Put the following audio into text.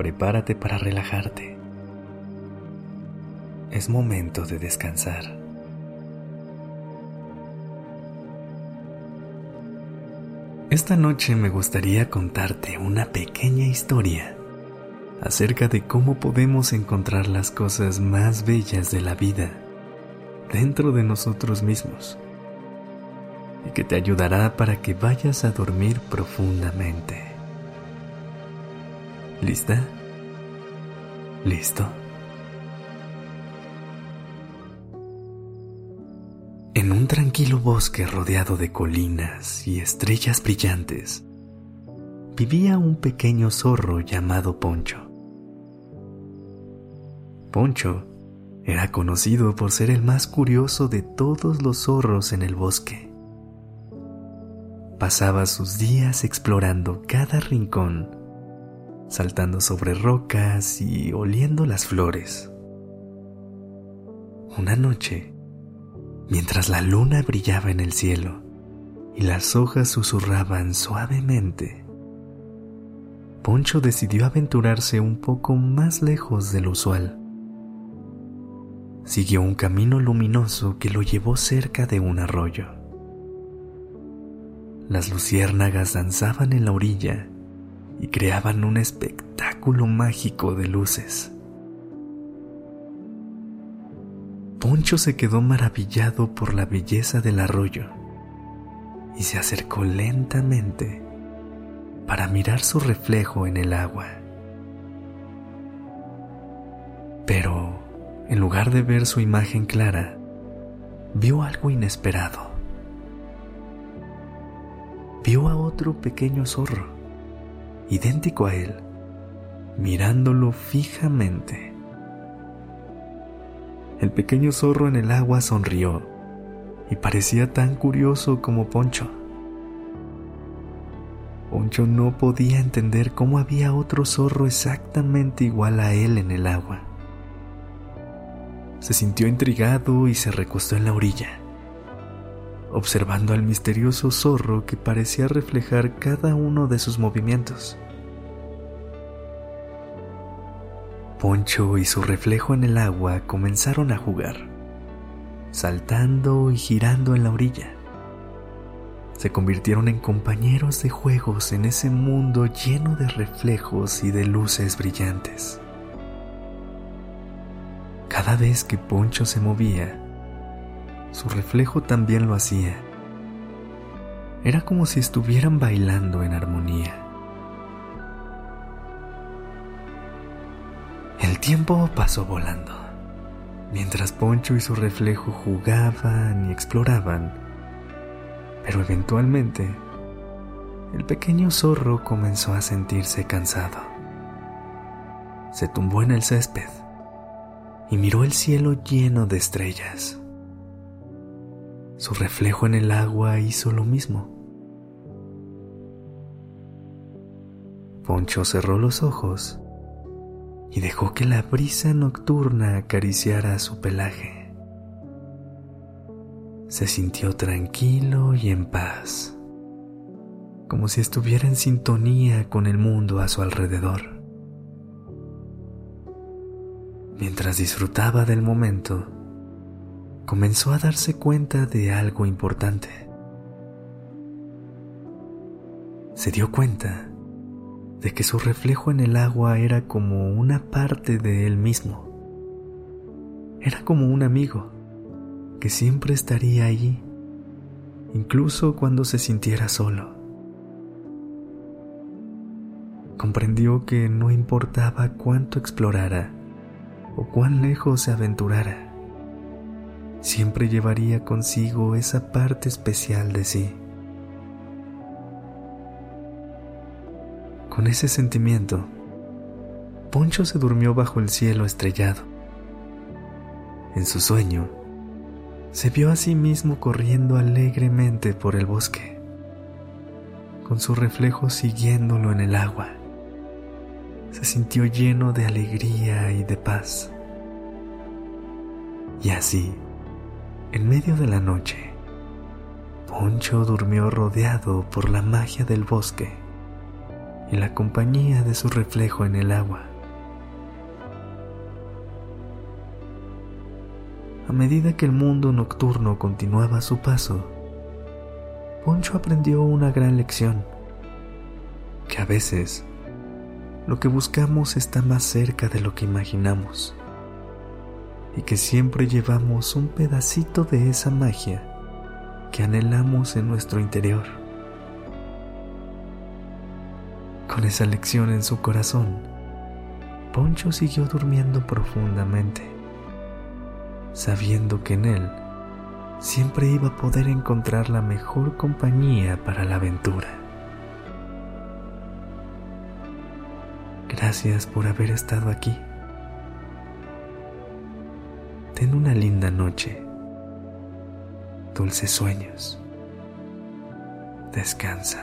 Prepárate para relajarte. Es momento de descansar. Esta noche me gustaría contarte una pequeña historia acerca de cómo podemos encontrar las cosas más bellas de la vida dentro de nosotros mismos y que te ayudará para que vayas a dormir profundamente. ¿Lista? ¿Listo? En un tranquilo bosque rodeado de colinas y estrellas brillantes, vivía un pequeño zorro llamado Poncho. Poncho era conocido por ser el más curioso de todos los zorros en el bosque pasaba sus días explorando cada rincón, saltando sobre rocas y oliendo las flores. Una noche, mientras la luna brillaba en el cielo y las hojas susurraban suavemente, Poncho decidió aventurarse un poco más lejos de lo usual. Siguió un camino luminoso que lo llevó cerca de un arroyo. Las luciérnagas danzaban en la orilla y creaban un espectáculo mágico de luces. Poncho se quedó maravillado por la belleza del arroyo y se acercó lentamente para mirar su reflejo en el agua. Pero, en lugar de ver su imagen clara, vio algo inesperado vio a otro pequeño zorro, idéntico a él, mirándolo fijamente. El pequeño zorro en el agua sonrió y parecía tan curioso como Poncho. Poncho no podía entender cómo había otro zorro exactamente igual a él en el agua. Se sintió intrigado y se recostó en la orilla observando al misterioso zorro que parecía reflejar cada uno de sus movimientos. Poncho y su reflejo en el agua comenzaron a jugar, saltando y girando en la orilla. Se convirtieron en compañeros de juegos en ese mundo lleno de reflejos y de luces brillantes. Cada vez que Poncho se movía, su reflejo también lo hacía. Era como si estuvieran bailando en armonía. El tiempo pasó volando. Mientras Poncho y su reflejo jugaban y exploraban, pero eventualmente el pequeño zorro comenzó a sentirse cansado. Se tumbó en el césped y miró el cielo lleno de estrellas. Su reflejo en el agua hizo lo mismo. Poncho cerró los ojos y dejó que la brisa nocturna acariciara su pelaje. Se sintió tranquilo y en paz, como si estuviera en sintonía con el mundo a su alrededor. Mientras disfrutaba del momento, comenzó a darse cuenta de algo importante. Se dio cuenta de que su reflejo en el agua era como una parte de él mismo. Era como un amigo que siempre estaría allí, incluso cuando se sintiera solo. Comprendió que no importaba cuánto explorara o cuán lejos se aventurara, siempre llevaría consigo esa parte especial de sí. Con ese sentimiento, Poncho se durmió bajo el cielo estrellado. En su sueño, se vio a sí mismo corriendo alegremente por el bosque, con su reflejo siguiéndolo en el agua. Se sintió lleno de alegría y de paz. Y así, en medio de la noche, Poncho durmió rodeado por la magia del bosque y la compañía de su reflejo en el agua. A medida que el mundo nocturno continuaba su paso, Poncho aprendió una gran lección, que a veces lo que buscamos está más cerca de lo que imaginamos y que siempre llevamos un pedacito de esa magia que anhelamos en nuestro interior. Con esa lección en su corazón, Poncho siguió durmiendo profundamente, sabiendo que en él siempre iba a poder encontrar la mejor compañía para la aventura. Gracias por haber estado aquí. Ten una linda noche. Dulces sueños. Descansa.